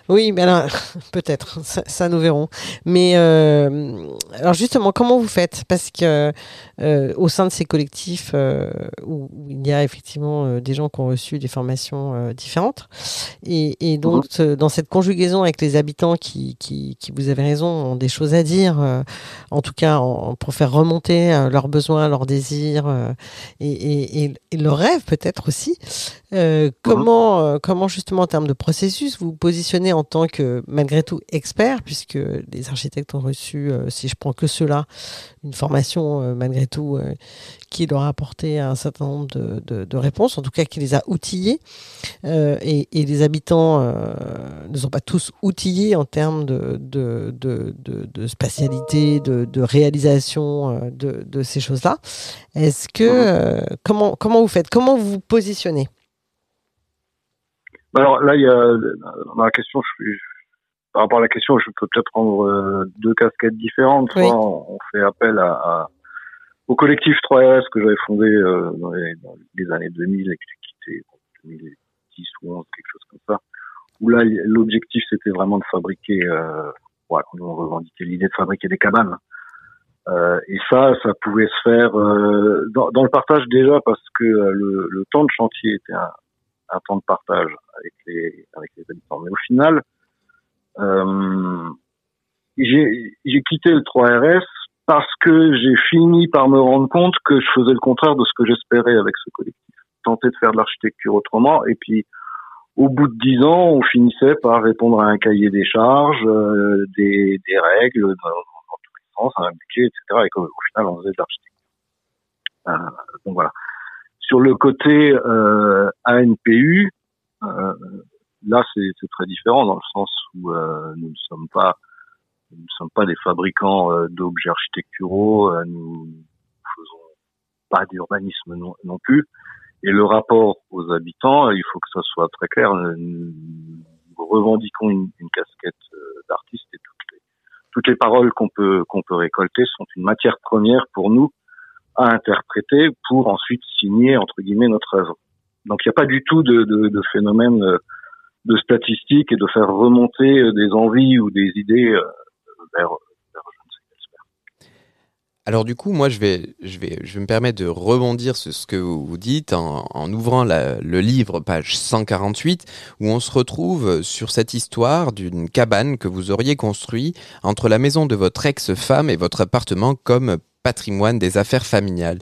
Oui, mais alors, [laughs] peut-être, ça, ça, nous verrons. Mais euh, alors justement, comment vous faites? Parce que euh, au sein de ces collectifs euh, où, où il y a effectivement des gens qui ont reçu des formations différentes, et, et donc dans cette conjugaison avec les habitants qui, qui, qui, vous avez raison, ont des choses à dire, en tout cas en- pour faire remonter leurs besoins, leurs désirs et, et, et, et leurs rêves peut-être aussi. Euh, comment, comment justement en termes de processus vous vous positionnez en tant que malgré tout expert, puisque les architectes ont reçu, euh, si je prends que cela, une formation euh, malgré tout euh, qui leur a apporté un certain nombre de, de, de réponses, en tout cas qui les a outillés, et, et les habitants ne sont pas tous outillés en termes de, spatialité, de, réalisation de, ces choses-là. Est-ce que euh, comment comment vous faites, comment vous vous positionnez? Alors là, il y a dans la question, je, je- par rapport à la question, je peux peut-être prendre euh, deux casquettes différentes. Soit on, on fait appel à, à- au collectif 3RS que j'avais fondé euh, dans, les, dans les années 2000 et quitté en 2010 ou 11, quelque chose comme ça. Où là, l'objectif c'était vraiment de fabriquer. Euh, ouais, on revendiquait l'idée de fabriquer des cabanes. Euh, et ça, ça pouvait se faire euh, dans, dans le partage déjà parce que euh, le, le temps de chantier était un, un temps de partage avec les habitants. Mais au final, euh, j'ai quitté le 3RS parce que j'ai fini par me rendre compte que je faisais le contraire de ce que j'espérais avec ce collectif. Tenter de faire de l'architecture autrement et puis au bout de dix ans, on finissait par répondre à un cahier des charges, euh, des, règles dans, dans tous les sens, un budget, etc. Et au final, on faisait de l'architecture. Euh, donc voilà. Sur le côté euh, ANPU, euh, là c'est très différent dans le sens où euh, nous ne sommes pas nous ne sommes pas des fabricants euh, d'objets architecturaux, euh, nous ne faisons pas d'urbanisme non, plus. Et le rapport aux habitants, il faut que ça soit très clair. Nous revendiquons une, une casquette euh, d'artiste et toutes les, toutes les paroles qu'on peut qu'on peut récolter sont une matière première pour nous à interpréter pour ensuite signer entre guillemets notre œuvre. Donc il n'y a pas du tout de, phénomène euh, de statistiques et de faire remonter euh, des envies ou des idées euh, vers. Alors du coup, moi, je vais, je vais, je me permettre de rebondir sur ce que vous dites en, ouvrant le livre, page 148, où on se retrouve sur cette histoire d'une cabane que vous auriez construit entre la maison de votre ex-femme et votre appartement comme patrimoine des affaires familiales.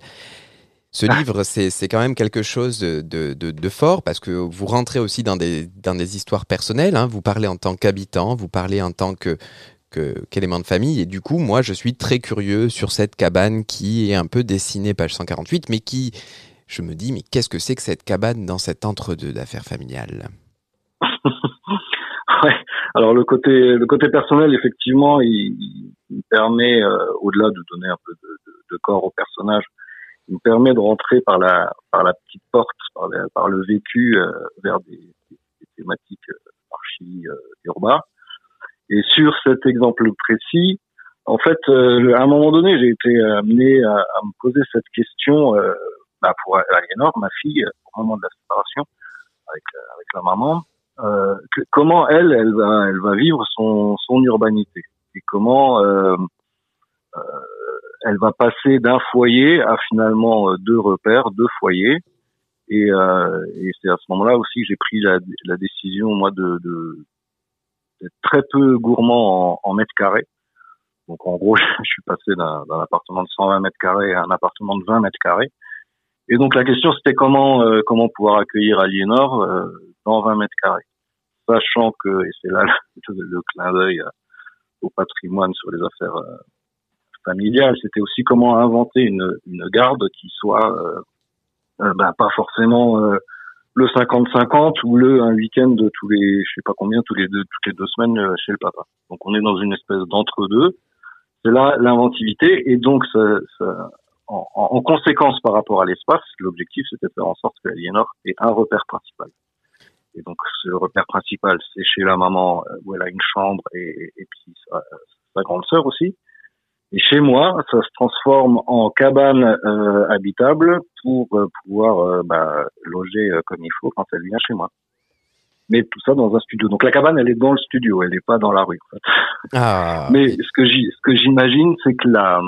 Ce livre, c'est quand même quelque chose de, de- de- de fort parce que vous rentrez aussi dans des, dans des histoires personnelles. hein. Vous parlez en tant qu'habitant, vous parlez en tant que que- qu'élément de famille. Et du coup, moi, je suis très curieux sur cette cabane qui est un peu dessinée, page 148, mais qui, je me dis, mais qu'est-ce que c'est que cette cabane dans cet entre-deux d'affaires familiales? Alors le côté le côté personnel effectivement il, il me permet euh, au-delà de donner un peu de, de, de corps au personnage il me permet de rentrer par la par la petite porte par, la- par le vécu euh, vers des, des- thématiques euh, archi euh, urbains. Et sur cet exemple précis en fait euh, à un moment donné j'ai été amené à, à me poser cette question bah, pour Aliénor ma fille au moment de la séparation avec avec la maman euh, comment elle, elle va, elle va vivre son, son urbanité et comment euh, euh, elle va passer d'un foyer à finalement euh, deux repères, deux foyers. Et, et c'est à ce moment-là aussi que j'ai pris la, la décision moi de, de d'être très peu gourmand en, en mètres carrés. Donc en gros, [laughs] je suis passé d'un, d'un appartement de 120 mètres carrés à un appartement de 20 mètres carrés. Et donc la question c'était comment euh, comment pouvoir accueillir Aliénor euh, dans 20 mètres carrés, sachant que et c'est là le, le clin d'œil euh, au patrimoine sur les affaires euh, familiales, c'était aussi comment inventer une, une garde qui soit euh, euh, ben, pas forcément euh, le 50-50 ou le un week-end de tous les je sais pas combien tous les deux toutes les deux semaines chez le papa. Donc on est dans une espèce d'entre-deux. C'est là l'inventivité et donc ça, ça, en, en- en conséquence par rapport à l'espace, l'objectif c'était de faire en sorte que Aliénor ait un repère principal. Et donc ce repère principal, c'est chez la maman euh, où elle a une chambre et, et puis sa, sa grande sœur aussi. Et chez moi, ça se transforme en cabane euh, habitable pour euh, pouvoir euh, bah, loger euh, comme il faut quand elle vient chez moi. Mais tout ça dans un studio. Donc la cabane, elle est dans le studio, elle n'est pas dans la rue. En fait. Ah, Mais ce que j'y- ce que j'imagine, c'est que la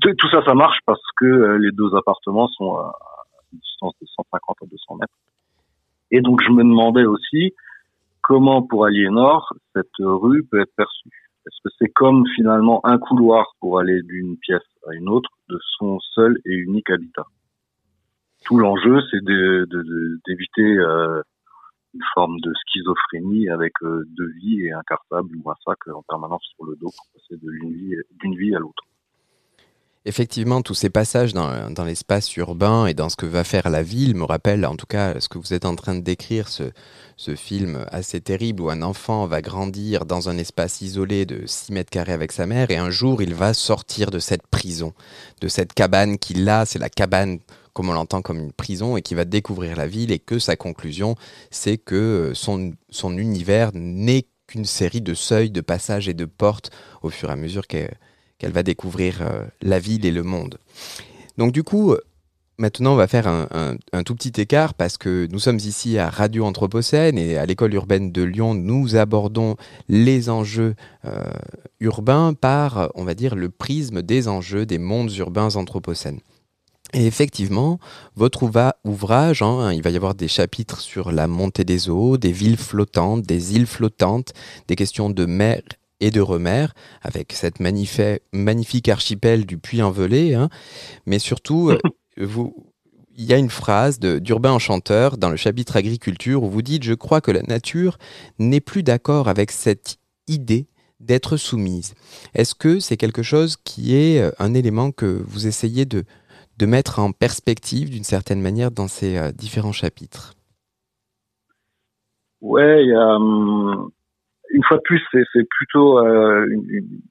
tout ça, ça marche parce que les deux appartements sont à une distance de 150 à 200 mètres. Et donc je me demandais aussi comment pour Aliénor cette rue peut être perçue. Est-ce que c'est comme finalement un couloir pour aller d'une pièce à une autre de son seul et unique habitat? Tout l'enjeu, c'est d'éviter euh, une forme de schizophrénie avec euh, deux vies et un cartable ou un sac en permanence sur le dos pour passer de l'une vie, d'une vie à l'autre. Effectivement, tous ces passages dans, l'espace urbain et dans ce que va faire la ville me rappellent, en tout cas, ce que vous êtes en train de décrire, ce, film assez terrible où un enfant va grandir dans un espace isolé de 6 mètres carrés avec sa mère et un jour il va sortir de cette prison, de cette cabane qu'il a, c'est la cabane comme on l'entend comme une prison et qui va découvrir la ville et que sa conclusion, c'est que son, son univers n'est qu'une série de seuils, de passages et de portes au fur et à mesure qu'elle qu'elle va découvrir euh, la ville et le monde. Donc du coup, euh, maintenant on va faire un, tout petit écart parce que nous sommes ici à Radio Anthropocène et à l'école urbaine de Lyon, nous abordons les enjeux euh, urbains par, on va dire, le prisme des enjeux des mondes urbains anthropocènes. Et effectivement, votre ouvrage, hein, il va y avoir des chapitres sur la montée des eaux, des villes flottantes, des îles flottantes, des questions de mer et de remer, avec cette magnifi- magnifique archipel du Puy-en-Velay, hein. mais surtout, euh, [laughs] vous, il y a une phrase d'Urbain Enchanteur dans le chapitre agriculture où vous dites Je crois que la nature n'est plus d'accord avec cette idée d'être soumise. Est-ce que c'est quelque chose qui est euh, un élément que vous essayez de, de mettre en perspective d'une certaine manière dans ces euh, différents chapitres? Ouais, il y a hum, une fois de plus, c'est plutôt euh, une, une-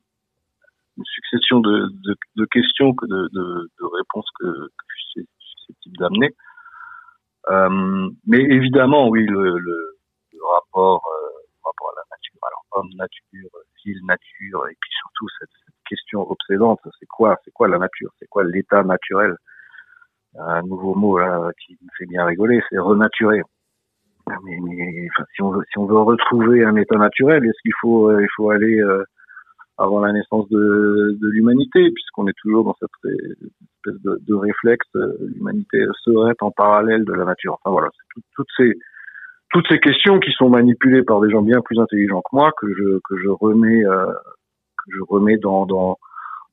succession de, de, de questions que de, de, réponses que, que je suis susceptible d'amener. Euh, mais évidemment, oui, le, le, le rapport, euh, rapport à la nature, alors homme, nature, ville, nature, et puis surtout cette, cette question obsédante, c'est quoi, c'est quoi la nature, c'est quoi l'état naturel? Un nouveau mot là qui me fait bien rigoler, c'est renaturer. Mais, mais enfin, si on veut si on veut retrouver un état naturel, est-ce qu'il faut euh, il faut aller euh, avant la naissance de, de l'humanité, puisqu'on est toujours dans cette espèce de, de réflexe, euh, l'humanité serait en parallèle de la nature. Enfin voilà, tout- toutes ces toutes ces questions qui sont manipulées par des gens bien plus intelligents que moi que je que je remets euh, que je remets dans dans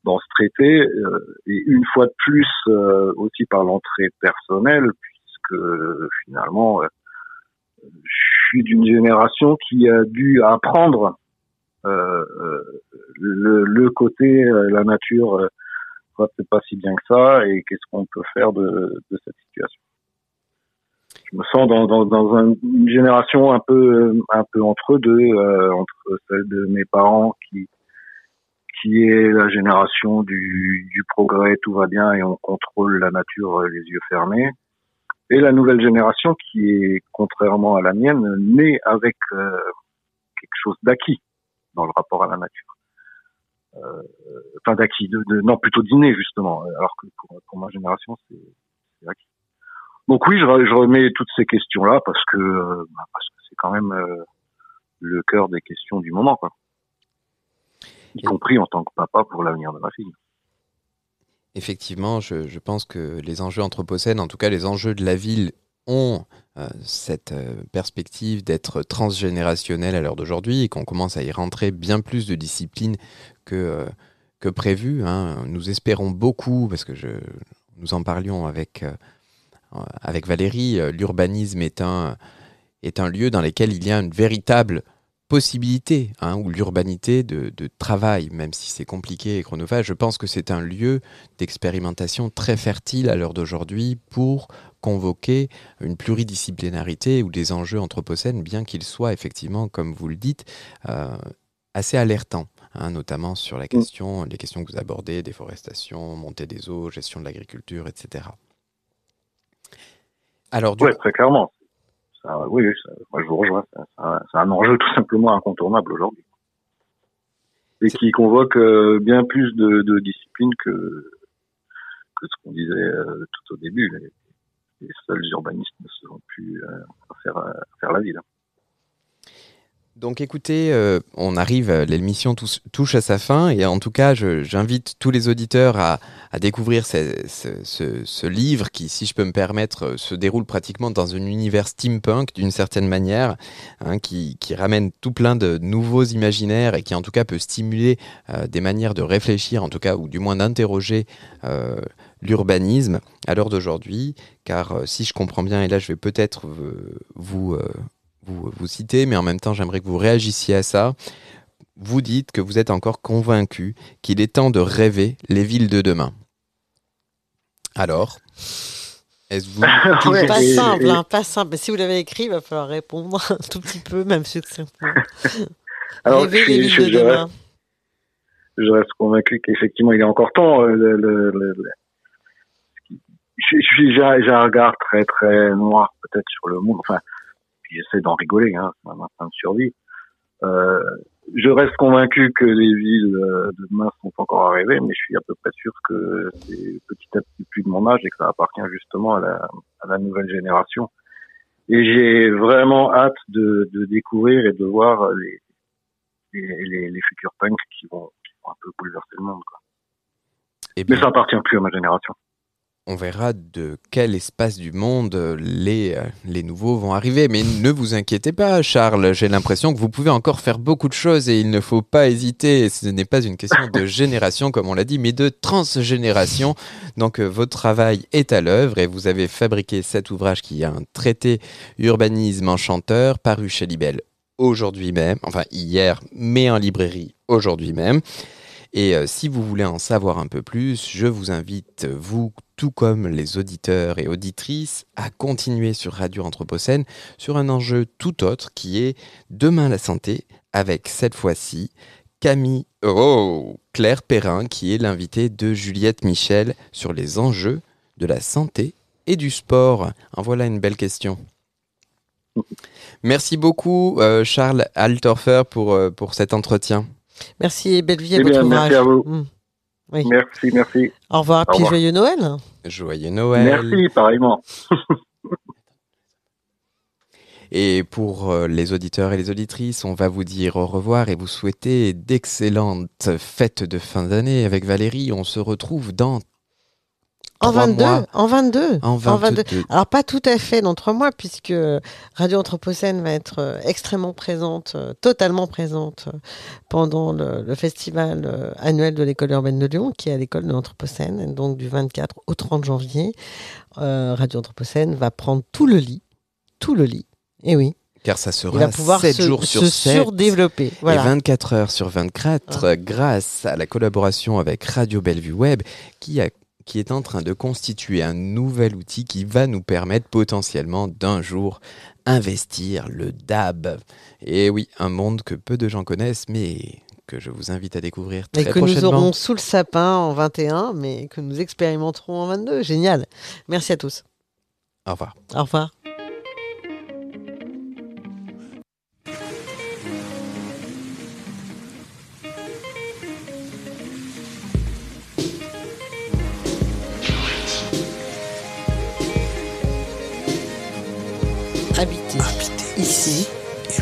dans ce traité euh, et une fois de plus euh, aussi par l'entrée personnelle puisque finalement je suis d'une génération qui a dû apprendre euh, euh, le, le côté euh, la nature euh, ouais, c'est pas si bien que ça et qu'est-ce qu'on peut faire de, de cette situation. Je me sens dans, dans, dans un- une génération un peu un peu entre deux euh, entre celle de mes parents qui qui est la génération du, du progrès tout va bien et on contrôle la nature euh, les yeux fermés et la nouvelle génération qui est contrairement à la mienne née avec euh, quelque chose d'acquis dans le rapport à la nature euh, enfin d'acquis de, de non plutôt d'inné justement alors que pour, pour ma génération c'est acquis donc oui, je, je remets toutes ces questions-là parce que euh, bah, parce que c'est quand même euh, le cœur des questions du moment, quoi. Y compris en tant que papa pour l'avenir de ma fille. Effectivement, je, pense que les enjeux anthropocènes, en tout cas les enjeux de la ville, ont euh, cette euh, perspective d'être transgénérationnels à l'heure d'aujourd'hui et qu'on commence à y rentrer bien plus de disciplines que, euh, que prévu. hein. Nous espérons beaucoup, parce que nous en parlions avec, euh, avec Valérie, l'urbanisme est un, est un lieu dans lequel il y a une véritable possibilité, hein, ou l'urbanité de, de travail, même si c'est compliqué et chronophage, je pense que c'est un lieu d'expérimentation très fertile à l'heure d'aujourd'hui pour convoquer une pluridisciplinarité ou des enjeux anthropocènes, bien qu'ils soient effectivement, comme vous le dites, euh, assez alertants, hein, notamment sur la question, les questions que vous abordez, déforestation, montée des eaux, gestion de l'agriculture, etc. Alors, Ouais, très clairement. Ça, oui, oui, ça- moi je vous rejoins. C'est un enjeu tout simplement incontournable aujourd'hui. Et qui convoque euh, bien plus de, de disciplines que, que ce qu'on disait euh, tout au début. Les, les seuls urbanistes ne seront plus euh, à faire, à faire la ville. Donc écoutez, euh, on arrive, euh, l'émission touche à sa fin et en tout cas, j'invite tous les auditeurs à, découvrir ce, livre qui, si je peux me permettre, euh, se déroule pratiquement dans un univers steampunk d'une certaine manière, hein, qui, ramène tout plein de nouveaux imaginaires et qui en tout cas peut stimuler des manières de réfléchir, en tout cas, ou du moins d'interroger l'urbanisme à l'heure d'aujourd'hui, car si je comprends bien, et là je vais peut-être vous... vous, vous citer, mais en même temps, j'aimerais que vous réagissiez à ça. Vous dites que vous êtes encore convaincu qu'il est temps de rêver les villes de demain. Alors, est-ce vous [laughs] C'est pas et- simple, et- hein, pas simple. Mais si vous l'avez écrit, il va falloir répondre [laughs] un tout petit peu, même succinctement. [laughs] Alors, Rêver je les villes je- de je demain. reste- je reste convaincu qu'effectivement il est encore temps. euh, le- le- j'ai un regard très très noir peut-être sur le monde. Enfin, puis j'essaie d'en rigoler. Hein, c'est un instinct de survie. Euh, je reste convaincu que les villes euh, de demain sont encore rêver, mais je suis à peu près sûr que c'est petit à petit plus de mon âge et que ça appartient justement à la, à la nouvelle génération. Et j'ai vraiment hâte de, de découvrir et de voir les, les, les, les futurs punks qui vont, qui vont un peu bouleverser le monde. Quoi. Eh Mais ça appartient plus à ma génération. On verra de quel espace du monde euh, les, euh, les nouveaux vont arriver. Mais ne vous inquiétez pas, Charles, j'ai l'impression que vous pouvez encore faire beaucoup de choses et il ne faut pas hésiter. Ce n'est pas une question de [laughs] génération, comme on l'a dit, mais de transgénération. Donc euh, votre travail est à l'œuvre et vous avez fabriqué cet ouvrage qui est un traité urbanisme enchanteur paru chez Libelle aujourd'hui même, enfin hier, mais en librairie aujourd'hui même. Et euh, si vous voulez en savoir un peu plus, je vous invite, vous, tout comme les auditeurs et auditrices, à continuer sur Radio Anthropocène sur un enjeu tout autre qui est Demain la santé, avec cette fois-ci Camille, oh, Claire Perrin, qui est l'invitée de Juliette Michel sur les enjeux de la santé et du sport. En voilà une belle question. Merci beaucoup, euh, Charles Altorfer, pour, euh, pour cet entretien. Merci et belle vie à Eh votre bien, ouvrage. merci à vous. Oui. Merci, merci. Au revoir, Au puis revoir. joyeux Noël. Joyeux Noël. Merci, pareillement. [laughs] Et pour euh, les auditeurs et les auditrices, on va vous dire au revoir et vous souhaiter d'excellentes fêtes de fin d'année avec Valérie. On se retrouve dans En trois 22, mois. en 22. En 22. Alors pas tout à fait dans trois mois puisque Radio Anthropocène va être euh, extrêmement présente, euh, totalement présente euh, pendant le, le festival annuel de l'école urbaine de Lyon qui est à l'école de l'Anthropocène, donc du 24 au 30 janvier. Euh, Radio Anthropocène va prendre tout le lit, tout le lit. Et oui. Car ça Il va sera pouvoir 7 se- jours sur se 7 surdévelopper, voilà. et 24 heures sur 24 euh, grâce à la collaboration avec Radio Bellevue Web qui, a- qui est en train de constituer un nouvel outil qui va nous permettre potentiellement d'un jour investir le DAB. Et oui, un monde que peu de gens connaissent mais que je vous invite à découvrir très Et que nous aurons sous le sapin en 21, mais que nous expérimenterons en 22. Génial. Merci à tous. Au revoir. Au revoir.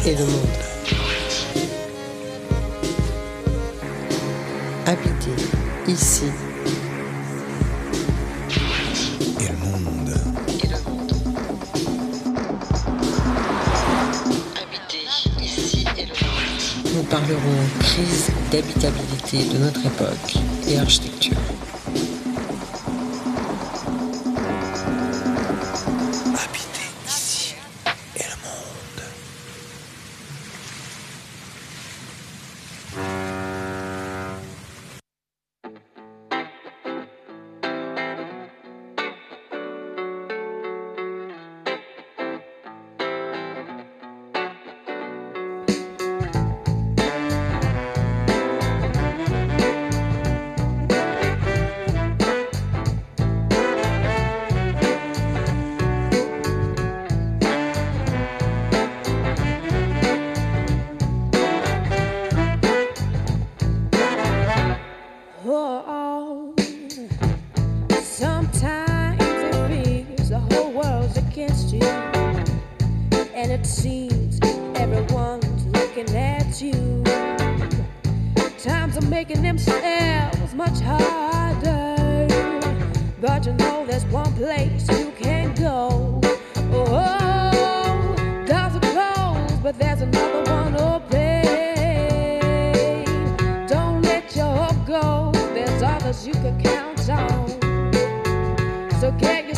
Et le monde. Habiter ici Et le monde. Habiter ici et le monde. Nous parlerons crise d'habitabilité de notre époque et architecture.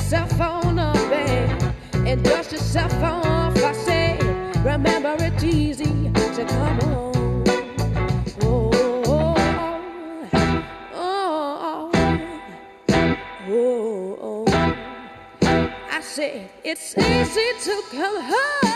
Yourself on up and, and dust yourself off. I say, remember it's easy to come. Oh, oh, oh, oh. Say it's easy to come home.